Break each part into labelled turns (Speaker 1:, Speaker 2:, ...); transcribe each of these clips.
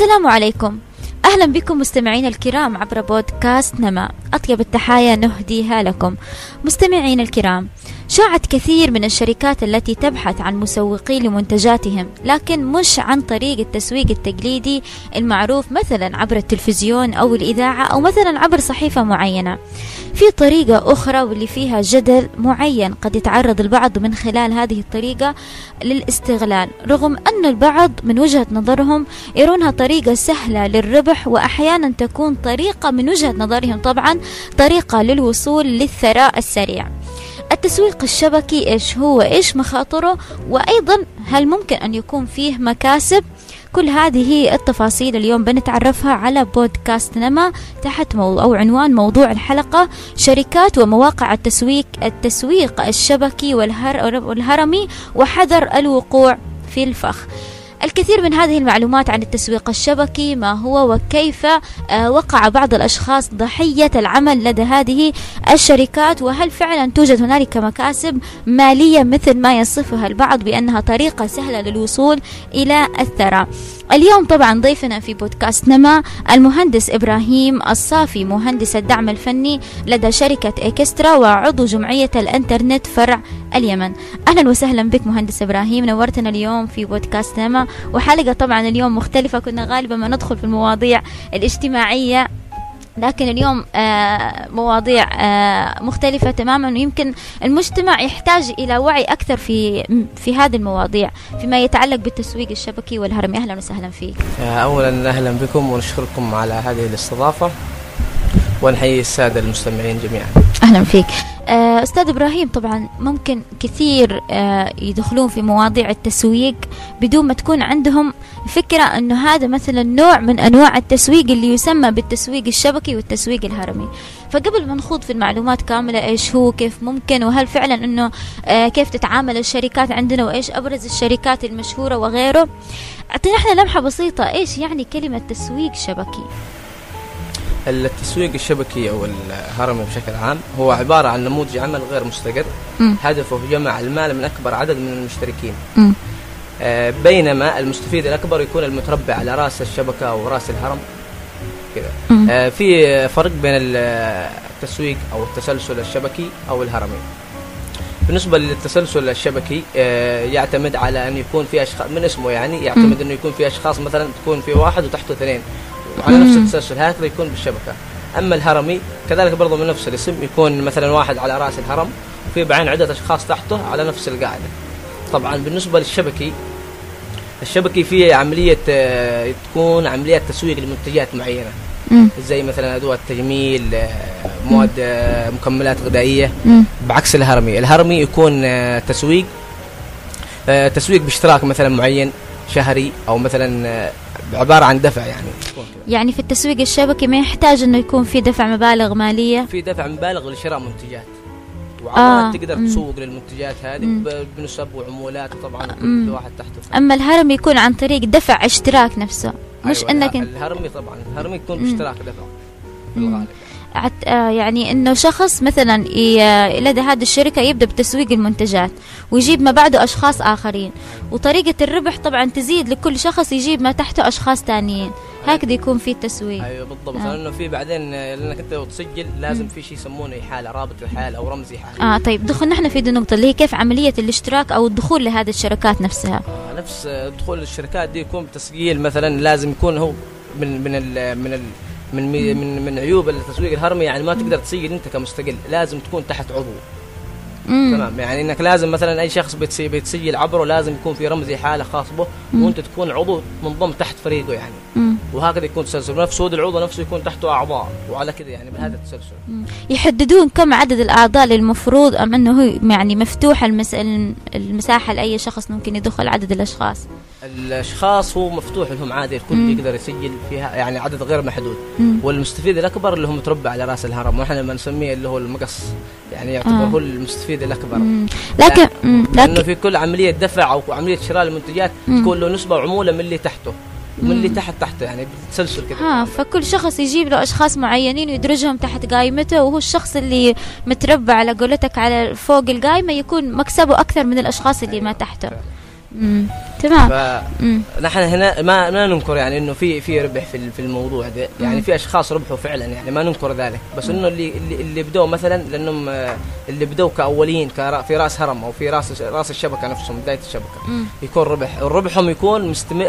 Speaker 1: السلام عليكم. أهلا بكم مستمعينا الكرام عبر بودكاست نما. أطيب التحايا نهديها لكم. مستمعينا الكرام شاعت كثير من الشركات التي تبحث عن مسوقين لمنتجاتهم لكن مش عن طريق التسويق التقليدي المعروف مثلا عبر التلفزيون أو الإذاعة أو مثلا عبر صحيفة معينة. في طريقة أخرى واللي فيها جدل معين قد يتعرض البعض من خلال هذه الطريقة للاستغلال رغم أن البعض من وجهة نظرهم يرونها طريقة سهلة للربح وأحيانا تكون طريقة من وجهة نظرهم طبعا طريقة للوصول للثراء السريع. التسويق الشبكي إيش هو؟ إيش مخاطره؟ وأيضا هل ممكن أن يكون فيه مكاسب؟ كل هذه التفاصيل اليوم بنتعرفها على بودكاست نما تحت موضوع أو عنوان موضوع الحلقة شركات ومواقع التسويق التسويق الشبكي والهر والهرمي وحذر الوقوع في الفخ. الكثير من هذه المعلومات عن التسويق الشبكي ما هو وكيف آه، وقع بعض الأشخاص ضحية العمل لدى هذه الشركات؟ وهل فعلا توجد هنالك مكاسب مالية مثل ما يصفها البعض بأنها طريقة سهلة للوصول إلى الثراء؟ اليوم طبعا ضيفنا في بودكاست نما المهندس إبراهيم الصافي مهندس الدعم الفني لدى شركة إكسترا وعضو جمعية الإنترنت فرع اليمن. أهلا وسهلا بك مهندس إبراهيم نورتنا اليوم في بودكاست نما وحلقة طبعا اليوم مختلفة كنا غالبا ما ندخل في المواضيع الاجتماعية. لكن اليوم آه، مواضيع آه، مختلفة تماما ويمكن المجتمع يحتاج إلى وعي أكثر في في هذه المواضيع فيما يتعلق بالتسويق الشبكي والهرمي. أهلا وسهلا فيك.
Speaker 2: آه، أولا أهلا بكم ونشكركم على هذه الاستضافة ونحيي السادة المستمعين جميعا.
Speaker 1: أهلا فيك. أستاذ إبراهيم طبعا ممكن كثير آه، يدخلون في مواضيع التسويق بدون ما تكون عندهم فكرة أنه هذا مثلا نوع من أنواع التسويق اللي يسمى بالتسويق الشبكي والتسويق الهرمي. فقبل ما نخوض في المعلومات كاملة إيش هو كيف ممكن وهل فعلا أنه آه، كيف تتعامل الشركات عندنا وإيش أبرز الشركات المشهورة وغيره أعطينا إحنا لمحة بسيطة إيش يعني كلمة تسويق شبكي؟
Speaker 2: التسويق الشبكي أو الهرمي بشكل عام هو عبارة عن نموذج عمل غير مستقر.
Speaker 1: م.
Speaker 2: هدفه جمع المال من أكبر عدد من المشتركين.
Speaker 1: م.
Speaker 2: آه بينما المستفيد الأكبر يكون المتربع على رأس الشبكة أو رأس الهرم. كذا. آه في فرق بين التسويق أو التسلسل الشبكي أو الهرمي. بالنسبة للتسلسل الشبكي آه يعتمد على أن يكون في أشخاص من اسمه يعني يعتمد أنه يكون في أشخاص مثلا تكون في واحد وتحته اثنين. وعلى نفس التسلسل هكذا يكون بالشبكة. أما الهرمي كذلك برضه من نفس الاسم يكون مثلا واحد على رأس الهرم وفي بعين عدة أشخاص تحته على نفس القاعدة. طبعا بالنسبة للشبكي الشبكي فيه عملية آه، تكون عمليات تسويق لمنتجات معينة. زي مثلا أدوات تجميل آه، مواد آه، مكملات غذائية. بعكس الهرمي الهرمي يكون تسويق تسويق باشتراك مثلا معين. شهري أو مثلا عبارة عن دفع يعني.
Speaker 1: يعني في التسويق الشبكي ما يحتاج إنه يكون في دفع مبالغ مالية؟
Speaker 2: في دفع مبالغ لشراء منتجات. وعملات آه. تقدر مم. تسوق للمنتجات هذه بنسب وعمولات وطبعا كل واحد تحته
Speaker 1: أما الهرم يكون عن طريق دفع اشتراك نفسه. مش
Speaker 2: أيوة
Speaker 1: إنك
Speaker 2: الهرمي طبعا الهرمي يكون باشتراك دفع في الغالب.
Speaker 1: آه، يعني إنه شخص مثلا لدى هذه الشركة يبدأ بتسويق المنتجات ويجيب ما بعده أشخاص آخرين. وطريقة الربح طبعا تزيد لكل شخص يجيب ما تحته أشخاص ثانيين هكذا يكون في التسويق.
Speaker 2: أيوه بالضبط. آه. لأنه في بعدين لأنك أنت تسجل لازم في شيء يسمونه إحالة رابط الحال أو رمز إحالة.
Speaker 1: آه طيب دخلنا إحنا في النقطة اللي هي كيف عملية الاشتراك أو الدخول لهذه الشركات نفسها.
Speaker 2: آه نفس دخول الشركات دي يكون بتسجيل مثلا لازم يكون هو من من ال من ال من من من عيوب التسويق الهرمي يعني ما تقدر تسجل أنت كمستقل لازم تكون تحت عضو.
Speaker 1: مم.
Speaker 2: تمام؟ يعني إنك لازم مثلا أي شخص بيتسجل عبره لازم يكون في رمزي حاله خاص به وأنت تكون عضو منضم تحت فريقه يعني.
Speaker 1: مم.
Speaker 2: وهكذا يكون تسلسل. نفسه العضو نفسه يكون تحته أعضاء. وعلى كذا يعني بهذا التسلسل.
Speaker 1: يحددون كم عدد الأعضاء للمفروض أم أنه هو يعني مفتوح المس... المساحة لأي شخص ممكن يدخل عدد الأشخاص؟
Speaker 2: الأشخاص هو مفتوح لهم عادي الكل يقدر يسجل فيها يعني عدد غير محدود.
Speaker 1: مم.
Speaker 2: والمستفيد الأكبر اللي هو متربع على رأس الهرم وإحنا لما نسميه اللي هو المقص يعني يعتبر آه. هو المستفيد الأكبر.
Speaker 1: مم. لكن
Speaker 2: مم. لأنه في كل عملية دفع أو عملية شراء المنتجات تكون له نسبة وعمولة من اللي تحته. من اللي تحت تحته يعني بتسلسل كذا
Speaker 1: ها فكل شخص يجيب له أشخاص معينين ويدرجهم تحت قائمته وهو الشخص اللي متربع على قولتك على فوق القائمة يكون مكسبه أكثر من الأشخاص اللي ما تحته. مم. تمام.
Speaker 2: فنحن هنا ما ما ننكر يعني إنه في في ربح في في الموضوع ده يعني
Speaker 1: مم.
Speaker 2: في أشخاص ربحوا فعلا يعني ما ننكر ذلك بس إنه اللي اللي, اللي بدوا مثلا لأنهم آه، اللي بدوا كأولين كرا- في رأس هرم أو في رأس رأس الشبكة نفسهم بداية الشبكة
Speaker 1: مم.
Speaker 2: يكون ربح ربحهم يكون مستمد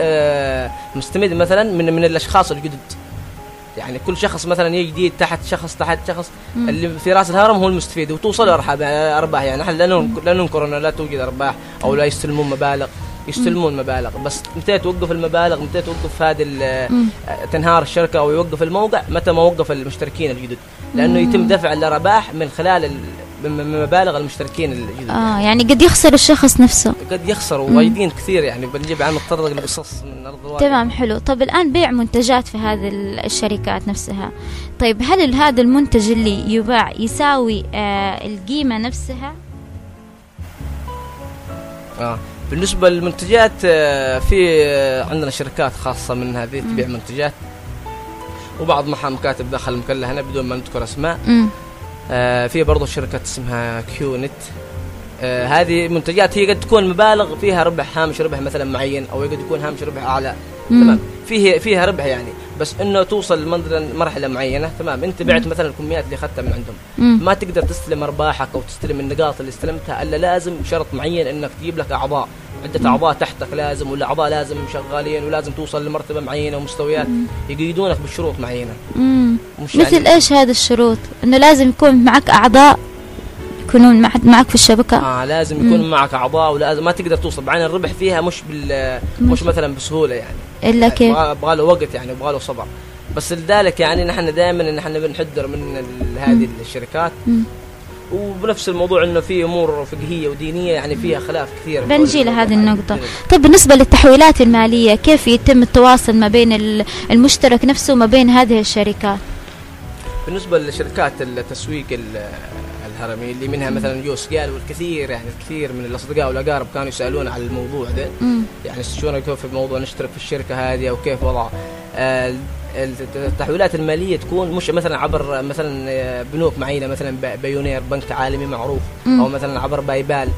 Speaker 2: مستمد مثلا من من الأشخاص الجدد يعني كل شخص مثلا يجي جديد تحت شخص تحت شخص
Speaker 1: مم.
Speaker 2: اللي في راس الهرم هو المستفيد وتوصل ارباح أرباح. يعني نحن لا ننكر, لا ننكر إنه لا توجد أرباح أو لا يستلمون مبالغ. يستلمون مبالغ. بس متى توقف المبالغ متى توقف هذه. تنهار الشركة أو يوقف الموقع متى ما وقف المشتركين الجدد.
Speaker 1: لأنه.
Speaker 2: يتم دفع الأرباح من خلال مبالغ المشتركين الجدد
Speaker 1: آه يعني قد يخسر الشخص نفسه.
Speaker 2: قد يخسروا
Speaker 1: مم.
Speaker 2: وايدين كثير يعني بنجيب عن نتطرق لقصص من أرض الواقع.
Speaker 1: تمام حلو. طب الآن بيع منتجات في هذه ال- الشركات نفسها. طيب هل هذا المنتج اللي يباع يساوي آه القيمة نفسها؟
Speaker 2: آه. بالنسبة للمنتجات آه، في آه، عندنا شركات خاصة من هذه. تبيع منتجات. وبعض محا مكاتب داخل المكلة هنا بدون ما نذكر أسماء. في برضو شركة اسمها كيونت آه، هذه منتجات هي قد تكون مبالغ فيها ربح هامش ربح مثلا معين أو قد يكون هامش ربح
Speaker 1: أعلى.
Speaker 2: تمام. فيه فيها ربح يعني. بس إنه توصل لمرحله مرحلة معينة تمام. أنت بعت مثلا الكميات اللي أخذتها من عندهم.
Speaker 1: مم.
Speaker 2: ما تقدر تستلم أرباحك أو تستلم النقاط اللي استلمتها إلا لازم شرط معين إنك تجيب لك أعضاء. عدة أعضاء تحتك لازم ولا أعضاء لازم شغالين ولازم توصل لمرتبة معينة ومستويات يقيدونك بشروط معينة.
Speaker 1: مم.
Speaker 2: مش
Speaker 1: مثل
Speaker 2: يعني
Speaker 1: إيش هذه الشروط؟ إنه لازم يكون معك أعضاء يكونون مع- معك في الشبكة؟
Speaker 2: آه لازم يكون
Speaker 1: مم.
Speaker 2: معك أعضاء ولازم ما تقدر توصل. بعدين الربح فيها مش بال
Speaker 1: مش-
Speaker 2: مش مثلا بسهولة يعني.
Speaker 1: إلا كيف
Speaker 2: يبغى له وقت يعني يبغى له صبر. بس لذلك يعني نحن دائما نحن بنحذر من هذه الشركات.
Speaker 1: مم.
Speaker 2: وبنفس الموضوع إنه في أمور فقهية ودينية يعني فيها خلاف كثير.
Speaker 1: بنجي لهذه النقطة. طيب بالنسبة للتحويلات المالية كيف يتم التواصل ما بين ال- المشترك نفسه وما بين هذه الشركات؟
Speaker 2: بالنسبة لشركات التسويق ال- الهرمي اللي منها مثلا يو سجال والكثير يعني الكثير من الأصدقاء والأقارب كانوا يسألون على الموضوع ده
Speaker 1: مم.
Speaker 2: يعني شلون كيف في موضوع نشترك في الشركة هذه أو كيف وضع آه، الت- التحويلات المالية تكون مش مثلا عبر مثلا آه، بنوك معينة مثلا بايونير بنك عالمي معروف. أو مثلا عبر بايبال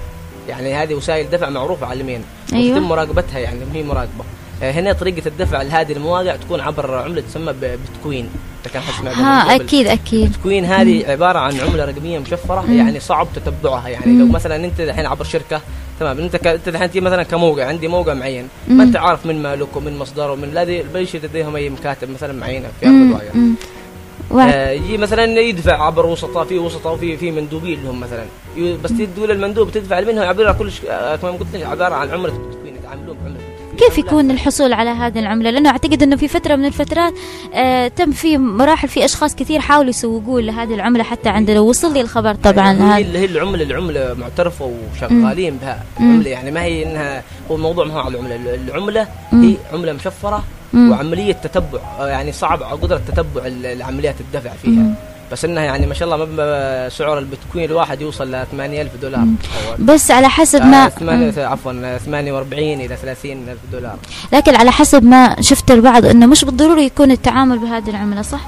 Speaker 2: يعني هذه وسائل دفع معروفه عالميا
Speaker 1: أيوة.
Speaker 2: وتتم مراقبتها يعني هي مراقبة آه، هنا طريقة الدفع لهذه المواقع تكون عبر عملة تسمى بتكوين اذا كان من
Speaker 1: ها. أكيد أكيد
Speaker 2: بتكوين هذه عبارة عن عملة رقمية مشفرة
Speaker 1: مم.
Speaker 2: يعني صعب تتبعها يعني
Speaker 1: مم.
Speaker 2: لو مثلا أنت الحين عبر شركة تمام أنت ك... أنت الحين مثلا كموقع عندي موقع معين
Speaker 1: مم.
Speaker 2: ما أنت عارف من مالك ومن مصدره ومن الذي بلش لديهم أي مكاتب مثلا معينة في.
Speaker 1: وع-
Speaker 2: آه يجي مثلا يدفع عبر وسطاء في وسطاء وفي في مندوبين لهم مثلا بس تقول المندوب تدفع منه عباره كل ش... آه كما قلت لك عبارة عن عملة
Speaker 1: كيف. يكون الحصول على هذه العملة لأنه أعتقد أنه في فترة من الفترات آه تم في مراحل في أشخاص كثير حاولوا يسوقون لهذه العملة حتى عندنا وصل لي الخبر طبعا
Speaker 2: يعني هي هي العملة العملة معترفة وشغالين بها
Speaker 1: مم.
Speaker 2: عمله يعني ما هي إنها هو الموضوع ما هو على العملة العملة
Speaker 1: مم.
Speaker 2: هي عملة مشفرة
Speaker 1: مم.
Speaker 2: وعملية تتبع آه، يعني صعب قدرة تتبع ال- العمليات الدفع فيها
Speaker 1: مم.
Speaker 2: بس إنها يعني ما شاء الله مبلغ سعر البتكوين الواحد يوصل ل 8000 دولار
Speaker 1: بس على حسب
Speaker 2: آه،
Speaker 1: ما
Speaker 2: ثمانية- عفوا 48 إلى 30 الف دولار
Speaker 1: لكن على حسب ما شفت البعض أنه مش بالضروري يكون التعامل بهذه العملة صح؟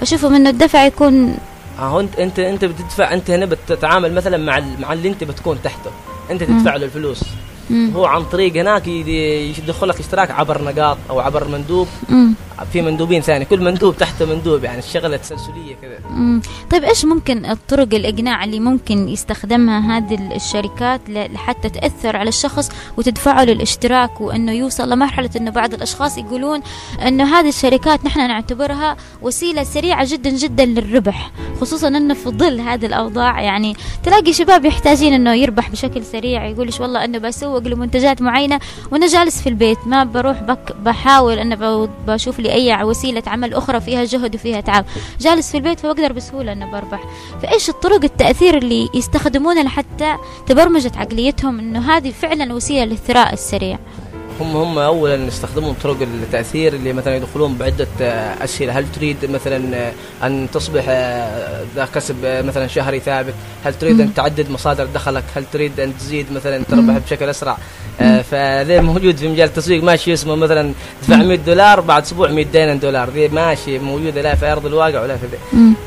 Speaker 1: أشوفه أنه الدفع يكون
Speaker 2: آه انت انت أنت بتدفع أنت هنا بتتعامل مثلا مع مع اللي أنت بتكون تحته
Speaker 1: أنت.
Speaker 2: تدفع له الفلوس
Speaker 1: مم.
Speaker 2: هو عن طريق هناك يدخل لك اشتراك عبر نقاط أو عبر مندوب
Speaker 1: مم.
Speaker 2: في مندوبين ثاني. كل مندوب تحته مندوب يعني الشغلة تسلسلية كذا.
Speaker 1: طيب إيش ممكن الطرق الإقناع اللي ممكن يستخدمها هذه الشركات لحتى تأثر على الشخص وتدفعه للاشتراك وإنه يوصل لمرحلة إنه بعض الأشخاص يقولون إنه هذه الشركات نحن نعتبرها وسيلة سريعة جدا جدا للربح خصوصا إنه في ظل هذه الأوضاع. يعني تلاقي شباب يحتاجين إنه يربح بشكل سريع يقول إيش والله إنه بسوق لمنتجات معينة وأنا جالس في البيت ما بروح بحاول إنه بشوف لي أي وسيلة عمل أخرى فيها جهد وفيها تعب. جالس في البيت فبقدر بسهولة إنه بربح. فإيش الطرق التأثير اللي يستخدمونها لحتى تبرمجت عقليتهم إنه هذه فعلا وسيلة للثراء السريع؟
Speaker 2: هم هم اولا يستخدمون طرق التأثير اللي مثلا يدخلون بعدة أسئلة. هل تريد مثلا أن تصبح ذا كسب مثلا شهري ثابت؟ هل تريد. أن تعدد مصادر دخلك؟ هل تريد أن تزيد مثلا تربح بشكل أسرع؟ آه، فذا موجود في مجال التسويق. ماشي اسمه مثلا تدفع 100 دولار بعد أسبوع 200 دولار. ذي ماشي موجودة لا في أرض الواقع ولا في ذي.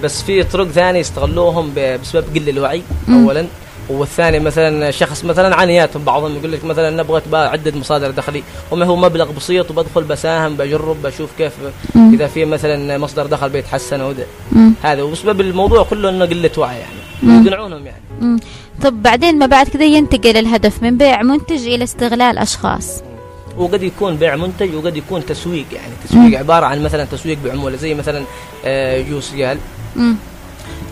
Speaker 2: بس في طرق ثانية يستغلوهم بسبب قلة الوعي. اولا. والثاني مثلا شخص مثلا عنيات بعضهم يقول لك مثلا نبغى عدة مصادر دخلي وما هو مبلغ بسيط وبدخل بساهم بجرب بشوف كيف
Speaker 1: مم.
Speaker 2: إذا في مثلا مصدر دخل بيتحسن
Speaker 1: أو.
Speaker 2: هذا وبسبب الموضوع كله إنه قلة وعي يعني. يقنعونهم يعني
Speaker 1: مم. طب بعدين ما بعد كذا ينتقل الهدف من بيع منتج إلى استغلال أشخاص
Speaker 2: وقد يكون بيع منتج وقد يكون تسويق يعني تسويق
Speaker 1: مم.
Speaker 2: عبارة عن مثلا تسويق بعمولة زي مثلا آه، جوس قال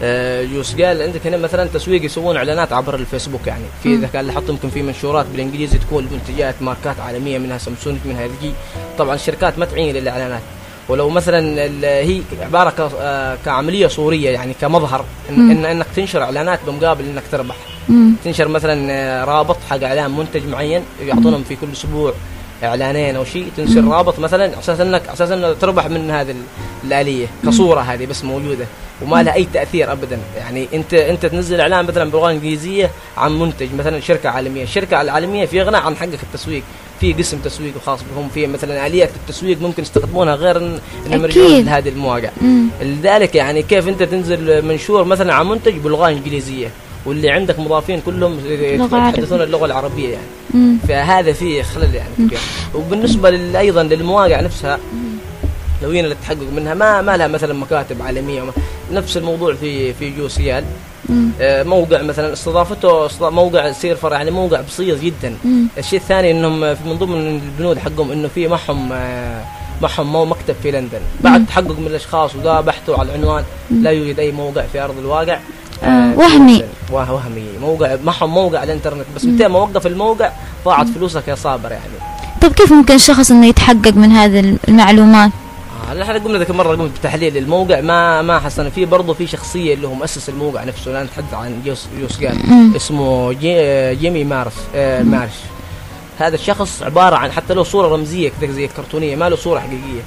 Speaker 2: آه، جوس قال عندك هنا مثلا تسويق يسوون إعلانات عبر الفيسبوك يعني في. اذا كان لاحظت يمكن في منشورات بالإنجليزي تكون منتجات ماركات عالمية منها سامسونج منها ال طبعا الشركات ما تعين للإعلانات ولو مثلا هي عبارة آه، كعملية صورية يعني كمظهر إن. إن إنك تنشر إعلانات بمقابل إنك تربح. تنشر مثلا آه، رابط حق إعلان منتج معين يعطونهم في كل أسبوع إعلانين أو شيء تنشر. رابط مثلا على أساس انك على أساس إنه تربح من هذه ال- الآلية كصورة هذه بس موجودة وما لها أي تأثير ابدا يعني انت أنت تنزل إعلان مثلا باللغة الإنجليزية عن منتج مثلا شركة عالمية الشركة العالمية في غنى عن حقك التسويق في قسم تسويق خاص بهم في مثلا آليات التسويق ممكن يستخدمونها غير ان انهم. يرجعون لهذه المواقع. لذلك يعني كيف أنت تنزل منشور مثلا عن منتج باللغة الإنجليزية واللي عندك مضافين كلهم. يتحدثون اللغة العربية يعني.
Speaker 1: مم.
Speaker 2: فهذا فيه خلل يعني كبير. وبالنسبة أيضا للمواقع نفسها لو جينا للتحقق منها ما ما لها مثلا مكاتب عالمية وما نفس الموضوع في في جوسيال
Speaker 1: مم.
Speaker 2: آه، موقع مثلا استضافته استضا- موقع سيرفر يعني موقع بسيط جدا.
Speaker 1: مم.
Speaker 2: الشيء الثاني إنهم في من ضمن البنود حقهم إنه في معهم آه، معهم مو مكتب في لندن. بعد تحقق من الأشخاص وذا بحثوا على العنوان لا يوجد أي موقع في أرض الواقع.
Speaker 1: آه، وهمي.
Speaker 2: وهمي. موقع معهم موقع على الإنترنت بس متى ما وقف الموقع ضاعت فلوسك يا صابر يعني.
Speaker 1: طب كيف ممكن شخص إنه يتحقق من هذه المعلومات؟
Speaker 2: آه، إحنا قمنا ذيك المرة قمت بتحليل الموقع ما ما حسنا في برضه في شخصية اللي هو مؤسس الموقع نفسه لا نتحدث عن قال
Speaker 1: مم.
Speaker 2: اسمه جي جيمي مارس آه مارش. هذا الشخص عبارة عن حتى له صورة رمزية كذا زي الكرتونيه ما له صورة
Speaker 1: حقيقية.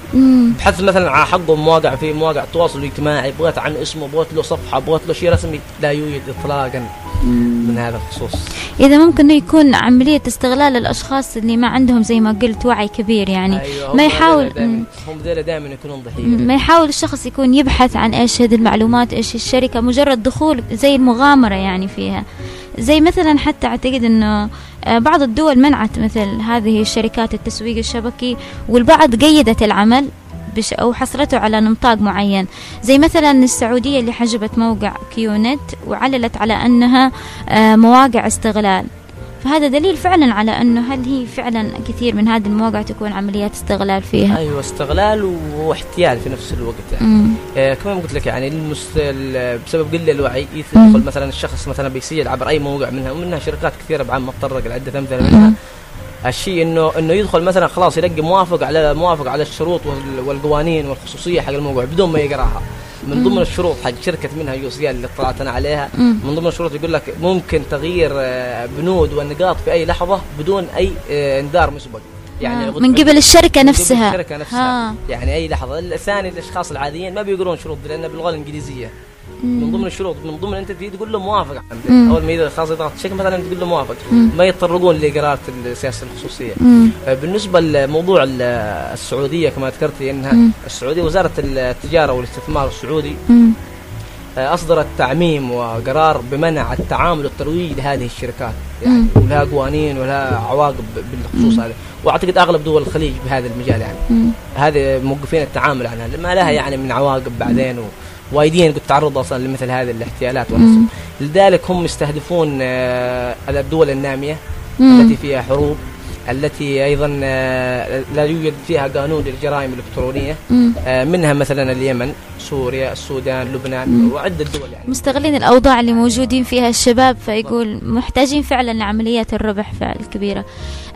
Speaker 2: بحث مثلا على حقه مواقع في مواقع التواصل الاجتماعي بغيت عن اسمه بغيت له صفحة بغيت له شيء رسمي لا يوجد اطلاقا من هذا الخصوص.
Speaker 1: إذا ممكن يكون عملية استغلال الأشخاص اللي ما عندهم زي ما قلت وعي كبير يعني.
Speaker 2: أيوة
Speaker 1: ما يحاول
Speaker 2: دايماً-. هم ذيلا دائما يكونون ضحية.
Speaker 1: ما يحاول الشخص يكون يبحث عن إيش هذه المعلومات إيش الشركة مجرد دخول زي المغامرة يعني فيها. زي مثلا حتى أعتقد إنه بعض الدول منعت مثل هذه الشركات التسويق الشبكي والبعض قيدت العمل بش أو حصرته على نطاق معين. زي مثلا السعودية اللي حجبت موقع كيونت وعللت على أنها آه، مواقع استغلال. فهذا دليل فعلا على إنه هل هي فعلا كثير من هذه المواقع تكون عمليات استغلال فيها
Speaker 2: أيوه استغلال واحتيال في نفس الوقت يعني
Speaker 1: مم.
Speaker 2: آه كمان قلت لك يعني المست... ال- بسبب قلة الوعي. يدخل مثلا الشخص مثلا بيسجل عبر أي موقع منها ومنها شركات كثيرة بعد ما اتطرق لعدة أمثلة منها
Speaker 1: مم.
Speaker 2: الشيء إنه إنه يدخل مثلا خلاص يلقي موافق على موافق على الشروط وال- والقوانين والخصوصية حق الموقع بدون ما يقراها من ضمن الشروط حق شركة منها يوسيال اللي اطلعت أنا عليها. من ضمن الشروط يقول لك ممكن تغيير آه، بنود والنقاط في أي لحظة بدون أي آه، انذار مسبق.
Speaker 1: آه،
Speaker 2: غد-
Speaker 1: من قبل الشركة
Speaker 2: من قبل
Speaker 1: نفسها.
Speaker 2: الشركة نفسها.
Speaker 1: ها.
Speaker 2: يعني أي لحظة الثاني الأشخاص العاديين ما بيقرون شروط لأن باللغة الإنجليزية. من ضمن الشروط من ضمن أنت تقول له موافق. أول ما يجي خلاص يضغط تشيك مثلا تقول له موافق. ما يتطرقون لقراءه السياسة
Speaker 1: الخصوصية.
Speaker 2: آه، بالنسبة لموضوع ال- السعودية كما ذكرتي انها. السعودية وزارة التجارة والاستثمار السعودي. آه، أصدرت تعميم وقرار بمنع التعامل والترويج لهذه الشركات يعني. ولها قوانين ولها عواقب بالخصوص هذا وأعتقد أغلب دول الخليج بهذا المجال يعني. هذه موقفين التعامل عنها ما لها يعني من عواقب بعدين و... وايدين قد تعرضوا أصلا لمثل هذه الاحتيالات. والنصب لذلك هم يستهدفون آه، الدول النامية
Speaker 1: مم.
Speaker 2: التي فيها حروب التي أيضا آه، لا يوجد فيها قانون للجرائم
Speaker 1: الإلكترونية.
Speaker 2: آه، منها مثلا اليمن سوريا السودان لبنان
Speaker 1: مم.
Speaker 2: وعدة دول يعني
Speaker 1: مستغلين الأوضاع اللي موجودين فيها الشباب فيقول محتاجين فعلا لعمليات الربح فعلا كبيرة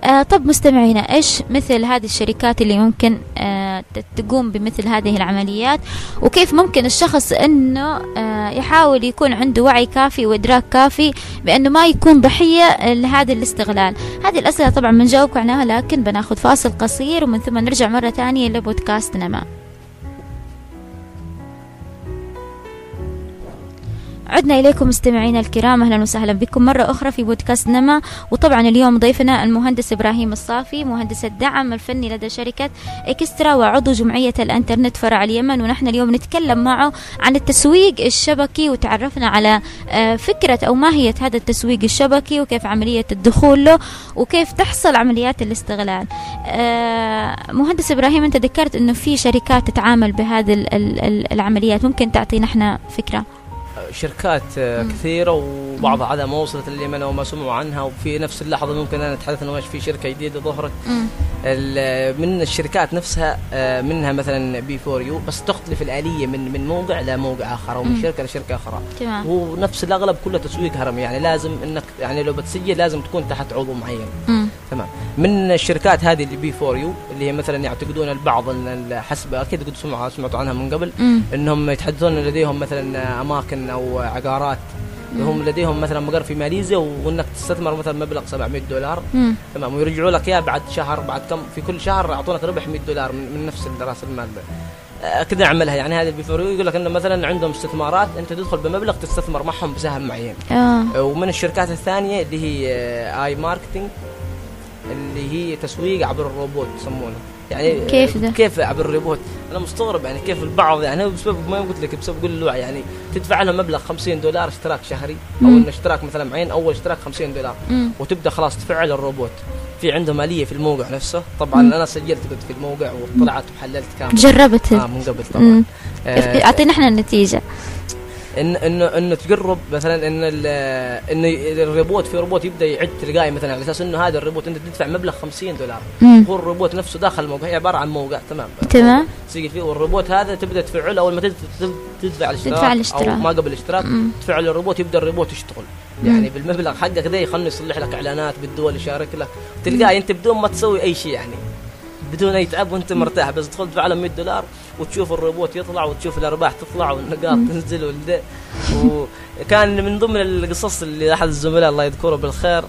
Speaker 1: آه طب مستمعينا إيش مثل هذه الشركات اللي ممكن آه تقوم بمثل هذه العمليات؟ وكيف ممكن الشخص أنه آه يحاول يكون عنده وعي كافي وإدراك كافي بأنه ما يكون ضحية لهذا الاستغلال؟ هذه الأسئلة طبعا بنجاوب عنها لكن بناخذ فاصل قصير ومن ثم نرجع مرة ثانية لبودكاست نما عدنا إليكم مستمعينا الكرام. أهلا وسهلا بكم. مرة أخرى في بودكاست نما. وطبعا اليوم ضيفنا المهندس إبراهيم الصافي مهندس الدعم الفني لدى شركة إكسترا وعضو جمعية الأنترنت فرع اليمن. ونحن اليوم نتكلم معه عن التسويق الشبكي وتعرفنا على آه، فكرة أو ماهية هذا التسويق الشبكي وكيف عملية الدخول له وكيف تحصل عمليات الاستغلال. آه، مهندس إبراهيم أنت ذكرت أنه في شركات تتعامل بهذه العمليات. ممكن تعطينا إحنا فكرة؟
Speaker 2: شركات آه، كثيرة وبعضها عدد ما وصلت اليمن أو ما سمعوا عنها وفي نفس اللحظة ممكن أنا أتحدث إنه في شركة جديدة ظهرت. من الشركات نفسها آه، منها مثلا B4U بس تختلف الآلية من من موقع لموقع آخر أو من شركة لشركه أخرى تمام. هو نفس الأغلب كله تسويق هرمي يعني لازم إنك يعني لو بتسجل لازم تكون تحت عضو معين. من الشركات هذه اللي B4U اللي هي مثلا يعتقدون البعض إن حسب أكيد قد سمعوا سمعتوا عنها من قبل مم. إنهم يتحدثون لديهم مثلا أماكن أو عقارات. هم لديهم مثلا مقر في ماليزيا وانك تستثمر مثلا مبلغ 700 دولار. مم. تمام. ويرجعوا لك إياه بعد شهر بعد كم في كل شهر يعطونك ربح 100 دولار من, من نفس راس المال كذا اعملها يعني هذا بيفرق يقول لك انه مثلا عندهم استثمارات أنت تدخل بمبلغ تستثمر معهم بسهم معين. آه. ومن الشركات الثانية اللي هي اي marketing اللي هي تسويق عبر الروبوت يسمونه.
Speaker 1: يعني كيف ده؟
Speaker 2: كيف عبر الروبوت؟ أنا مستغرب يعني كيف البعض يعني بسبب ما قلت لك بسبب قل له يعني تدفع لهم مبلغ 50 دولار اشتراك شهري أو انه اشتراك مثلا معين اول اشتراك 50 دولار. مم. وتبدأ خلاص تفعل الروبوت. في عندهم آلية في الموقع نفسه. طبعا مم. أنا سجلت كنت في الموقع وطلعت وحللت كامل.
Speaker 1: جربت.
Speaker 2: آه من قبل طبعا.
Speaker 1: آه اعطينا إحنا النتيجة.
Speaker 2: ان انه إنه تقرب مثلا إن ان الروبوت في روبوت يبدأ يعد تلقائي مثلا على أساس إنه هذا الروبوت أنت تدفع مبلغ 50 دولار. هو الروبوت نفسه داخل الموقع هي عبارة عن موقع تمام.
Speaker 1: تمام.
Speaker 2: تسجل فيه والروبوت هذا تبدأ تفعله أول ما تدفع الاشتراك تدفع الاشتراك. أو ما قبل الاشتراك تفعل الروبوت يبدأ الروبوت يشتغل. يعني بالمبلغ حقك ذا يخلي يصلح لك إعلانات بالدول يشارك لك. تلقاه أنت بدون ما تسوي أي شيء يعني. بدون أي تعب وأنت مرتاح بس تدخل تدفع 100 دولار وتشوف الروبوت يطلع وتشوف الأرباح تطلع والنقاط تنزل وكان من ضمن القصص اللي أحد الزملاء الله يذكره بالخير.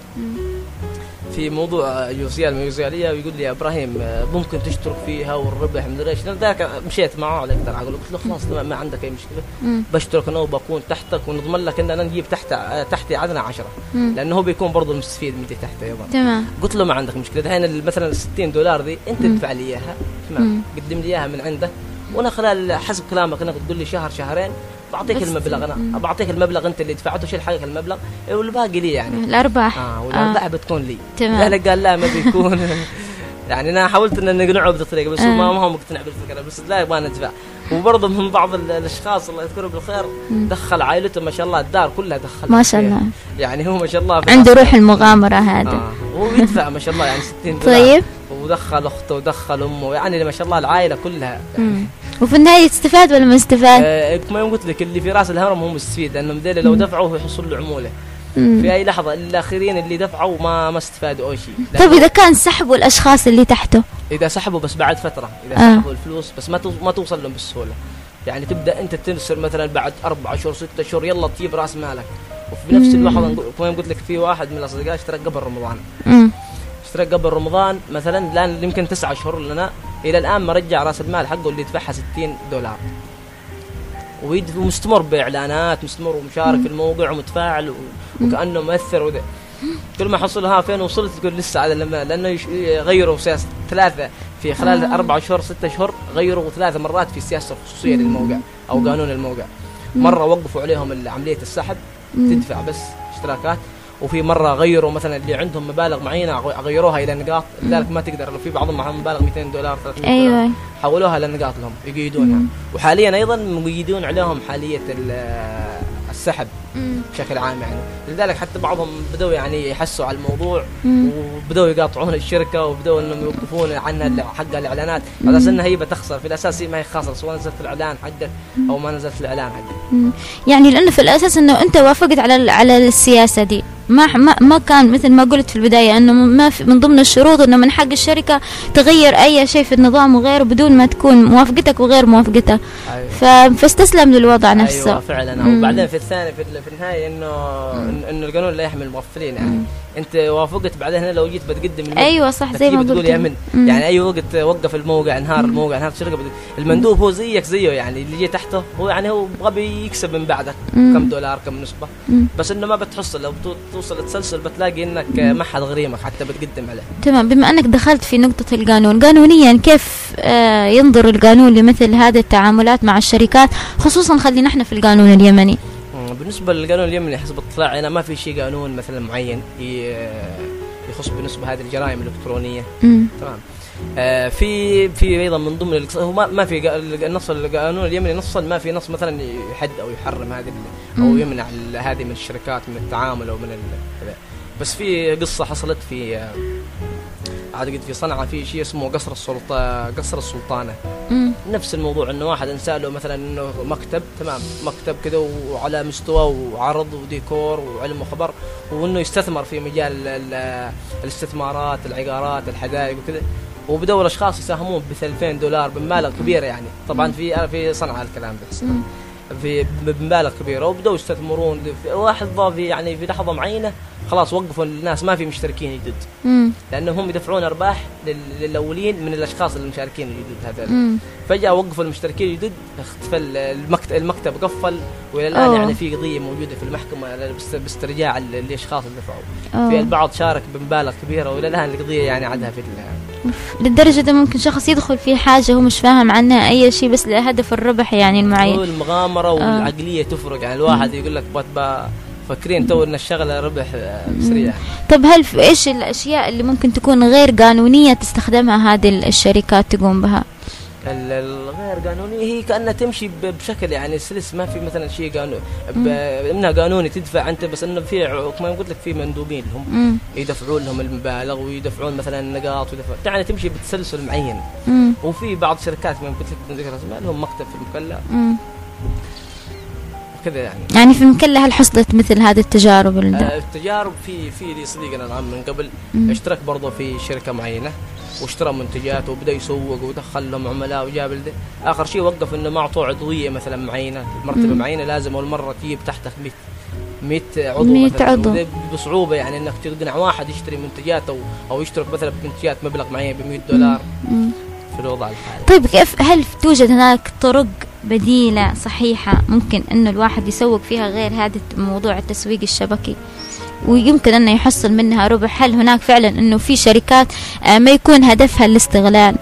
Speaker 2: في موضوع يوسيال يوسيالية ويقول لي إبراهيم ممكن تشترك فيها والربح من إيش؟ ذاك مشيت معه على أقدر أقول قلت له خلاص ما عندك أي مشكلة. بشترك أنا وبكون تحتك ونضمن لك إن أنا نجيب تحت تحتي عدنا 10 لأنه هو بيكون برضه مستفيد من تحت أيضا.
Speaker 1: تمام.
Speaker 2: قلت له ما عندك مشكلة. دحين مثلا ال 60 دولار دي أنت تدفع لي إياها. تمام. قدم لي إياها من عندك وأنا خلال حسب كلامك أنك تقول لي شهر شهرين بعطيك المبلغ أنا. بعطيك المبلغ أنت اللي دفعته شيل حقك المبلغ. والباقي لي يعني.
Speaker 1: الأرباح.
Speaker 2: آه والأرباح آه. بتكون لي. تمام. قال لا ما بيكون. يعني أنا حاولت إن نقنعه بهذه بس آه. ما هو مقتنع بالفكرة بس لا يبغى ندفع. وبرضه من بعض الأشخاص الله يذكره بالخير دخل عائلته ما شاء الله الدار كلها دخل
Speaker 1: ما شاء الله.
Speaker 2: يعني هو ما شاء الله
Speaker 1: عنده روح المغامرة هذا.
Speaker 2: آه. هو يدفع ما شاء الله يعني 60
Speaker 1: دولار. طيب.
Speaker 2: ودخل أخته ودخل أمه يعني ما شاء الله العائلة كلها. يعني
Speaker 1: وفي النهاية استفاد ولا ما استفاد؟
Speaker 2: آه ما قلت لك اللي في رأس الهرم هو مستفيد لأنه ذيل لو دفعوا يحصل له عموله في أي لحظة الآخرين اللي دفعوا ما ما استفادوا أي شيء.
Speaker 1: طيب إذا كان سحبوا الأشخاص اللي تحته؟
Speaker 2: إذا سحبوا بس بعد فترة إذا آه. سحبوا الفلوس بس ما ما توصل لهم بالسهوله يعني تبدأ أنت تنسر مثلا بعد أربع شهور ستة شهور يلا تجيب رأس مالك. وفي نفس اللحظة كما قلت لك في واحد من الأصدقاء اشترك قبل رمضان. اشترك قبل رمضان مثلا الآن يمكن تسعة اشهر لنا إلى الآن ما رجع رأس المال حقه اللي دفعها 60 دولار. ومستمر بإعلانات مستمر ومشارك في الموقع ومتفاعل وكأنه مؤثر وده كل ما حصلها فين وصلت تقول لسه على لما لأنه يغيروا سياسة ثلاثة في خلال آه. أربع شهور ستة اشهر غيروا ثلاث مرات في السياسة الخصوصيه للموقع أو قانون الموقع. مرة وقفوا عليهم عملية السحب تدفع بس اشتراكات. وفي مرة غيروا مثلا اللي عندهم مبالغ معينة غيروها إلى نقاط لذلك ما تقدر لو في بعضهم معهم مبالغ 200 دولار 300
Speaker 1: أيوة.
Speaker 2: دولار حولوها لنقاط لهم يقيدونها وحاليا أيضا مقيدون عليهم حالية السحب بشكل عام يعني. لذلك حتى بعضهم بدأوا يعني يحسوا على الموضوع وبدأوا يقاطعون الشركة وبدأوا إنهم يوقفون عنها حق الإعلانات. على أساس إنها هي بتخسر. في الأساس هي ما هي خاسره سواء نزلت الإعلان حقك أو ما نزلت الإعلان حقك.
Speaker 1: يعني لأنه في الأساس إنه أنت وافقت على على السياسة دي. ما ما كان مثل ما قلت في البداية إنه ما في من ضمن الشروط إنه من حق الشركة تغير أي شيء في النظام وغيره بدون ما تكون موافقتك وغير موافقتها أيوة. فاستسلم للوضع نفسه.
Speaker 2: أيوه فعلا.
Speaker 1: مم.
Speaker 2: وبعدين في الثاني في, ال- في النهاية إنه إنه القانون لا يحمي المغفلين يعني.
Speaker 1: مم.
Speaker 2: أنت وافقت بعدين لو جيت بتقدم
Speaker 1: أيوه صح زي ما
Speaker 2: بتقول
Speaker 1: قلت.
Speaker 2: يا من.
Speaker 1: مم.
Speaker 2: يعني أي وقت وقف الموقع انهار الموقع انهار الشركة بت- المندوب هو زيك زيه يعني اللي جاي تحته هو يعني هو يبغى بيكسب من بعدك
Speaker 1: مم.
Speaker 2: كم دولار كم نسبة.
Speaker 1: مم.
Speaker 2: بس إنه ما بتحصل. لو توصل التسلسل بتلاقي إنك ما حد غريمك حتى بتقدم عليه.
Speaker 1: تمام. بما أنك دخلت في نقطة القانون قانونيا كيف آه، ينظر القانون لمثل هذه التعاملات مع الشركات خصوصا خلينا إحنا في القانون اليمني
Speaker 2: مم، بالنسبة للقانون اليمني حسب اطلاعي أنا ما في شيء قانون مثلا معين يخص بالنسبة هذه الجرائم الإلكترونية
Speaker 1: مم.
Speaker 2: تمام آه في في أيضا من ضمن هو ما, ما في النص القانون اليمني نصا ما في نص مثلا يحد أو يحرم هذه
Speaker 1: أو.
Speaker 2: يمنع هذه من الشركات من التعامل أو من بس في قصة حصلت في آه، اعتقد في صنعاء في شيء اسمه قصر السلطه قصر السلطانة.
Speaker 1: مم.
Speaker 2: نفس الموضوع إنه واحد انساله مثلا إنه مكتب تمام؟ مكتب كذا وعلى مستوى وعرض وديكور وعلم وخبر وإنه يستثمر في مجال ال- ال- الاستثمارات العقارات الحدائق وكذا. وبدور اشخاص يساهمون ب 2000 دولار بمبالغ كبيرة يعني. طبعا في في صنعاء الكلام بس. في بمبالغ كبيرة. وبدأوا يستثمرون. واحد في يعني في لحظة معينة خلاص وقفوا الناس ما في مشتركين جدد. لأنهم هم يدفعون أرباح لل- للأولين من الأشخاص المشاركين الجدد هذول. فجأة وقفوا المشتركين الجدد اختفى ال- المكتب, المكتب قفل وإلى الآن
Speaker 1: أوه.
Speaker 2: يعني في قضية موجودة في المحكمة باست- باسترجاع ال- الأشخاص اللي دفعوا. في البعض شارك بمبالغ كبيرة وإلى الآن القضية يعني عادها في ال-
Speaker 1: للدرجة ده ممكن شخص يدخل في حاجة هو مش فاهم عنها أي شيء بس لهدف الربح يعني المعين
Speaker 2: والمغامره والعقلية تفرق يعني الواحد يقول لك فاكرين تو إن الشغلة ربح آه، سريع.
Speaker 1: طب هل في إيش الأشياء اللي ممكن تكون غير قانونية تستخدمها هذه الشركات تقوم بها؟
Speaker 2: ال- الغير قانوني هي كأنها تمشي بشكل يعني سلس ما في مثلا شيء قانوني إنها قانوني تدفع أنت بس إنه في كما قلت لك في مندوبين لهم. يدفعون لهم المبالغ ويدفعون مثلا النقاط ويدفع يعني تمشي بتسلسل معين.
Speaker 1: مم.
Speaker 2: وفي بعض الشركات ما قلت لك ذكر لهم مكتب في المكلا
Speaker 1: مم.
Speaker 2: وكذا يعني
Speaker 1: يعني في المكلا هل حصلت مثل هذه التجارب ولا
Speaker 2: آه، التجارب في في لي صديقنا الان من قبل
Speaker 1: مم.
Speaker 2: اشترك برضه في شركة معينة واشترى منتجات وبدأ يسوق ودخل لهم عملاء وجاب آخر شيء وقف إنه ما اعطوه عضويه مثلا معينة مرتبة
Speaker 1: مم.
Speaker 2: معينة لازم أول مرة تجيب تحتك 100 100 عضو
Speaker 1: 100
Speaker 2: مثلاً.
Speaker 1: عضو.
Speaker 2: بصعوبة يعني إنك تقنع واحد يشتري منتجات أو أو يشترك مثلا بمنتجات مبلغ معين ب 100 دولار
Speaker 1: مم.
Speaker 2: في الوضع الحالي
Speaker 1: طيب كيف هل توجد هناك طرق بديلة صحيحة ممكن إنه الواحد يسوق فيها غير هذا موضوع التسويق الشبكي ويمكن إنه يحصل منها ربح. هل هناك فعلا إنه في شركات آه، ما يكون هدفها الاستغلال؟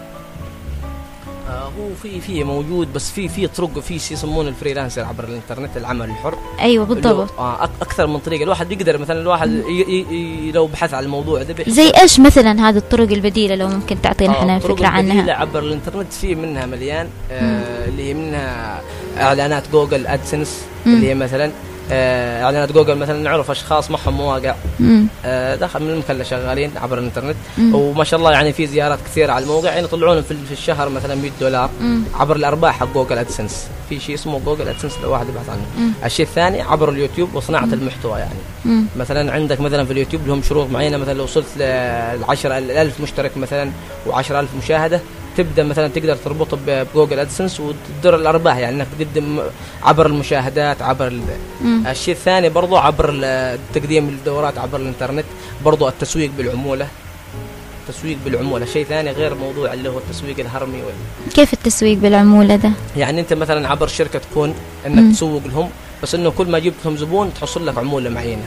Speaker 2: في في موجود بس في في طرق في شيء يسمونه الفريلانسر عبر الإنترنت العمل الحر. أيوه
Speaker 1: بالضبط.
Speaker 2: آه أكثر من طريقة. الواحد يقدر مثلا الواحد ي ي ي لو بحث عن الموضوع ده بيحصل
Speaker 1: زي إيش مثلا هذه الطرق البديلة لو ممكن تعطينا
Speaker 2: آه، إحنا
Speaker 1: فكرة
Speaker 2: البديلة
Speaker 1: عنها
Speaker 2: عبر الإنترنت في منها مليان آه اللي هي منها إعلانات جوجل
Speaker 1: AdSense.
Speaker 2: اللي هي مثلا آه إعلانات جوجل مثلا نعرف أشخاص معهم مواقع. آه داخل من المكلا شغالين عبر
Speaker 1: الإنترنت.
Speaker 2: وما شاء الله يعني في زيارات كثيرة على الموقع يعني يطلعون في الشهر مثلا 100 دولار. عبر الأرباح حق جوجل AdSense في شيء اسمه جوجل AdSense لو واحد يبحث عنه. الشيء الثاني عبر اليوتيوب وصناعة المحتوى يعني. مثلا عندك مثلا في اليوتيوب لهم شروط معينة مثلا لو وصلت ل 10000 مشترك مثلا و10000 مشاهدة تبدأ مثلا تقدر تربطه بجوجل أدسنس وتدر الأرباح يعني إنك تقدم عبر المشاهدات عبر ال-
Speaker 1: مم.
Speaker 2: الشيء الثاني برضو عبر تقديم الدورات عبر الإنترنت برضو التسويق بالعمولة التسويق بالعمولة شيء ثاني غير موضوع اللي هو التسويق الهرمي وال...
Speaker 1: كيف التسويق بالعمولة ده
Speaker 2: يعني أنت مثلا عبر شركة تكون
Speaker 1: مم.
Speaker 2: انك تسوق لهم بس إنه كل ما جبت لهم زبون تحصل لك عمولة معينة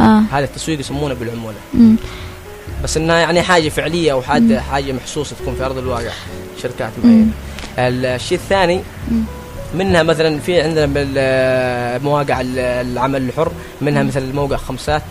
Speaker 1: آه
Speaker 2: هذا التسويق يسمونه بالعمولة
Speaker 1: مم.
Speaker 2: بس إنها يعني حاجة فعلية أو حاجة حاجة محسوسة تكون في أرض الواقع شركات معينة. الشيء الثاني. منها مثلا في عندنا مواقع ال- العمل الحر منها مثل الموقع خمسات.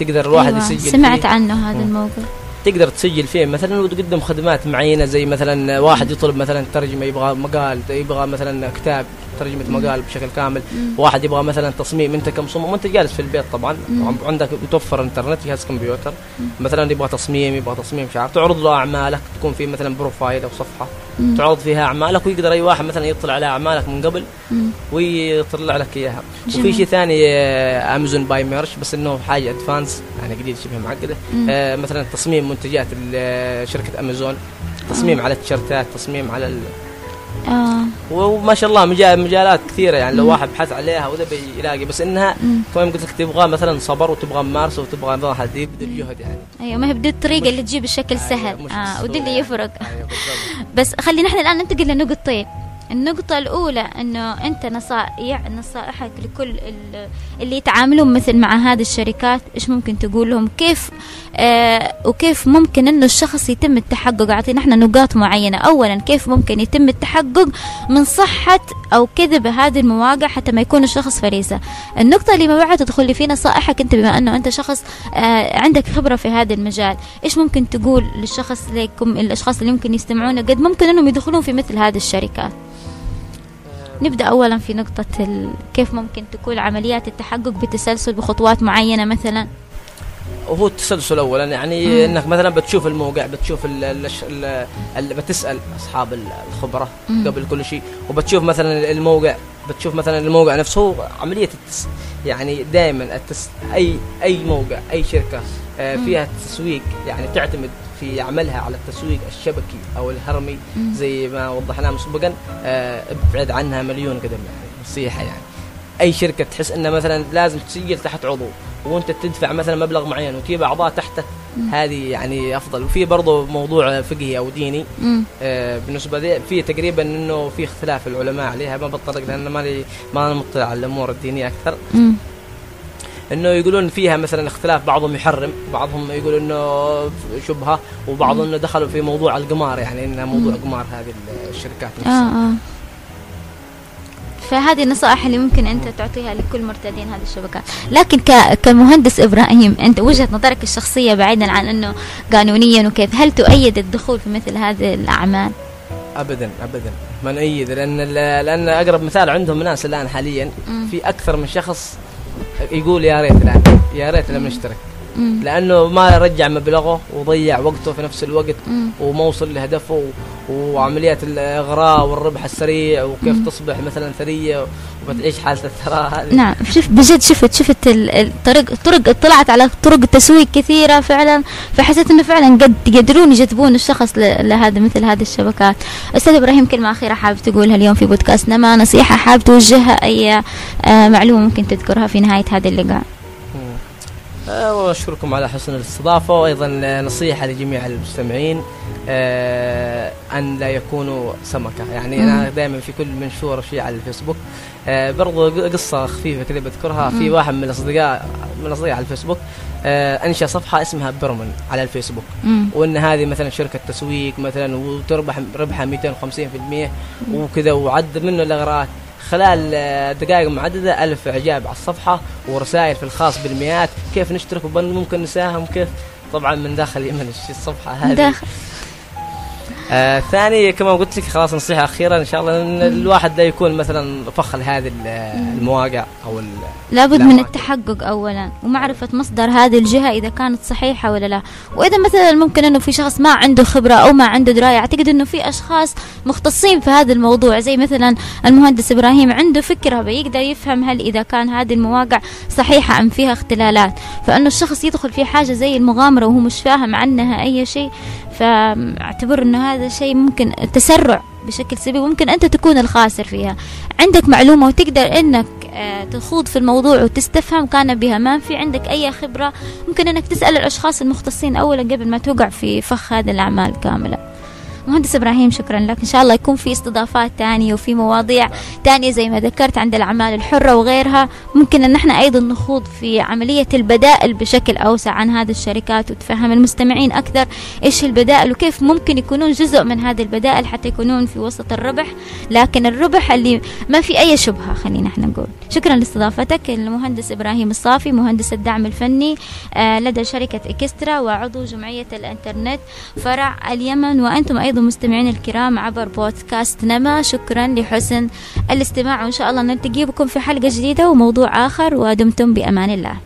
Speaker 2: تقدر الواحد
Speaker 1: أيوة.
Speaker 2: يسجل
Speaker 1: سمعت
Speaker 2: فيه.
Speaker 1: عنه هذا. الموقع.
Speaker 2: تقدر تسجل فيه مثلا وتقدم خدمات معينة زي مثلا واحد يطلب مثلا ترجمة يبغى مقال يبغى مثلا كتاب. ترجمة مقال بشكل كامل
Speaker 1: مم.
Speaker 2: واحد يبغى مثلا تصميم أنت كمصمم وأنت جالس في البيت طبعا
Speaker 1: مم.
Speaker 2: عندك متوفر إنترنت جهاز كمبيوتر
Speaker 1: مم.
Speaker 2: مثلا يبغى تصميم يبغى تصميم شعار تعرض له أعمالك تكون في مثلا profile أو صفحة
Speaker 1: مم.
Speaker 2: تعرض فيها أعمالك ويقدر أي واحد مثلا يطلع على أعمالك من قبل
Speaker 1: مم.
Speaker 2: ويطلع لك إياها وفي. شيء ثاني امازون باي Merch بس إنه حاجة advanced يعني قليل شبه
Speaker 1: معقدة.
Speaker 2: آه مثلا تصميم منتجات ال- شركة امازون تصميم على التيشيرتات تصميم على ال-
Speaker 1: آه
Speaker 2: وما شاء الله مجال مجالات كثيرة يعني لو واحد بحث عليها وذا بيلاقي بس إنها كمان قلت لك تبغى مثلا صبر وتبغى ممارسة وتبغى واحد يبذل جهد يعني.
Speaker 1: أيوه ما هي بدي الطريقة اللي تجيب الشكل سهل. آه ودي اللي يفرق. أيوة بس خلينا إحنا الآن ننتقل لنقطتين النقطة الأولى أنه أنت نصائح نصائحك لكل اللي يتعاملون مثل مع هذه الشركات إيش ممكن تقول لهم؟ كيف آه وكيف ممكن أنه الشخص يتم التحقق؟ أعطينا إحنا نقاط معينة. أولا كيف ممكن يتم التحقق من صحة أو كذب هذه المواقع حتى ما يكون الشخص فريسة؟ النقطة اللي ما بعد تدخل لي في نصائحك أنت بما أنه أنت شخص آه عندك خبرة في هذا المجال. إيش ممكن تقول للشخص لكم الأشخاص اللي ممكن يستمعون؟ قد ممكن أنهم يدخلون في مثل هذه الشركات. نبدأ أولا في نقطة كيف ممكن تكون عمليات التحقق بتسلسل بخطوات معينة مثلا
Speaker 2: وهو التسلسل اولا يعني مم. إنك مثلا بتشوف الموقع بتشوف ال ال ال ال بتسأل أصحاب الخبرة مم. قبل كل شيء وبتشوف مثلا الموقع بتشوف مثلا الموقع نفسه عملية التس يعني دائما التس اي أي موقع أي شركة آه، فيها تسويق يعني تعتمد في عملها على التسويق الشبكي أو الهرمي زي ما وضحناه مسبقا آه، ابعد عنها مليون قدم يعني نصيحة يعني. أي شركة تحس انها مثلا لازم تسجل تحت عضو وأنت تدفع مثلا مبلغ معين وتجيب أعضاء تحته هذه يعني أفضل. وفي برضه موضوع فقهي أو ديني آه بالنسبة لي في تقريبا إنه في اختلاف العلماء عليها ما بتطرق لأن ما ما مطلع على الأمور الدينية أكثر. مم. إنه يقولون فيها مثلا اختلاف بعضهم يحرم بعضهم يقول إنه شبهة وبعضهم إنه دخلوا في موضوع القمار يعني إنه موضوع قمار هذه الشركات نفسها. آه. آه.
Speaker 1: فهذه النصائح اللي ممكن أنت تعطيها لكل مرتدين هذه الشبكات. لكن كمهندس إبراهيم أنت وجهة نظرك الشخصية بعيدا عن إنه قانونيا وكيف هل تؤيد الدخول في مثل هذه الأعمال؟
Speaker 2: ابدا ابدا. ما نؤيد لأن لأن أقرب مثال عندهم ناس الآن حاليا في أكثر من شخص يقول يا ريت الآن يا ريت لم نشترك. لأنه ما رجع مبلغه وضيع وقته في نفس الوقت وما وصل لهدفه وعمليات الإغراء والربح السريع وكيف تصبح مثلا ثرية وبتعيش حالة الثراء هذه.
Speaker 1: نعم شوف بجد شفت شفت الطرق طرق اطلعت على طرق تسويق كثيرة فعلا فحسيت إنه فعلا قد يقدرون يجذبون الشخص لهذا مثل هذه الشبكات. أستاذ إبراهيم كلمة أخيرة حابب تقولها اليوم في بودكاست نما نصيحة حابب توجهها أي آه، معلومة ممكن تذكرها في نهاية هذا اللقاء؟
Speaker 2: وأشكركم على حسن الاستضافة وأيضا نصيحة لجميع المستمعين آه، أن لا يكونوا سمكة. يعني أنا دائما في كل منشور شيء على الفيسبوك. آه، برضو قصة خفيفة كذا بذكرها. في واحد من الأصدقاء من الأصدقاء على الفيسبوك أنشأ صفحة اسمها برمن على الفيسبوك. وإن هذه مثلا شركة تسويق مثلا وتربح ربحها 250% وكذا وعد منه الإغراءات. خلال آه، دقائق معددة ألف إعجاب على الصفحة ورسائل في الخاص بالمئات. كيف نشترك وممكن نساهم؟ كيف؟ طبعا من داخل يمن الصفحة هذه. داخل. آه ثاني كما قلت لك خلاص نصيحة أخيرة إن شاء الله أن الواحد لا يكون مثلا فخ لهذه المواقع أو
Speaker 1: لابد من التحقق أولا ومعرفة مصدر هذه الجهة إذا كانت صحيحة ولا لا. وإذا مثلا ممكن أنه في شخص ما عنده خبرة أو ما عنده دراية أعتقد أنه في أشخاص مختصين في هذا الموضوع زي مثلا المهندس إبراهيم عنده فكرة بيقدر يفهم هل إذا كان هذه المواقع صحيحة أم فيها اختلالات. فأنه الشخص يدخل في حاجة زي المغامرة وهو مش فاهم عنها أي شيء فأعتبر إنه هذا شيء ممكن تسرع بشكل سلبي وممكن أنت تكون الخاسر فيها. عندك معلومة وتقدر إنك آه، تخوض في الموضوع وتستفهم كان بها. ما في عندك أي خبرة ممكن إنك تسأل الأشخاص المختصين اولا قبل ما توقع في فخ هذه الأعمال كاملة. مهندس إبراهيم شكرا لك. إن شاء الله يكون في استضافات تانية وفي مواضيع تانية زي ما ذكرت عند الأعمال الحرة وغيرها. ممكن أن إحنا أيضا نخوض في عملية البدائل بشكل أوسع عن هذه الشركات وتفهم المستمعين أكثر إيش البدائل وكيف ممكن يكونون جزء من هذه البدائل حتى يكونون في وسط الربح. لكن الربح اللي ما في أي شبهة خلينا إحنا نقول. شكرا لاستضافتك المهندس إبراهيم الصافي مهندس الدعم الفني آه، لدى شركة إكسترا وعضو جمعية الإنترنت فرع اليمن. وأنتم أيضا أيضا مستمعين الكرام عبر بودكاست نما شكرا لحسن الاستماع وإن شاء الله نلتقي بكم في حلقة جديدة وموضوع آخر ودمتم بأمان الله.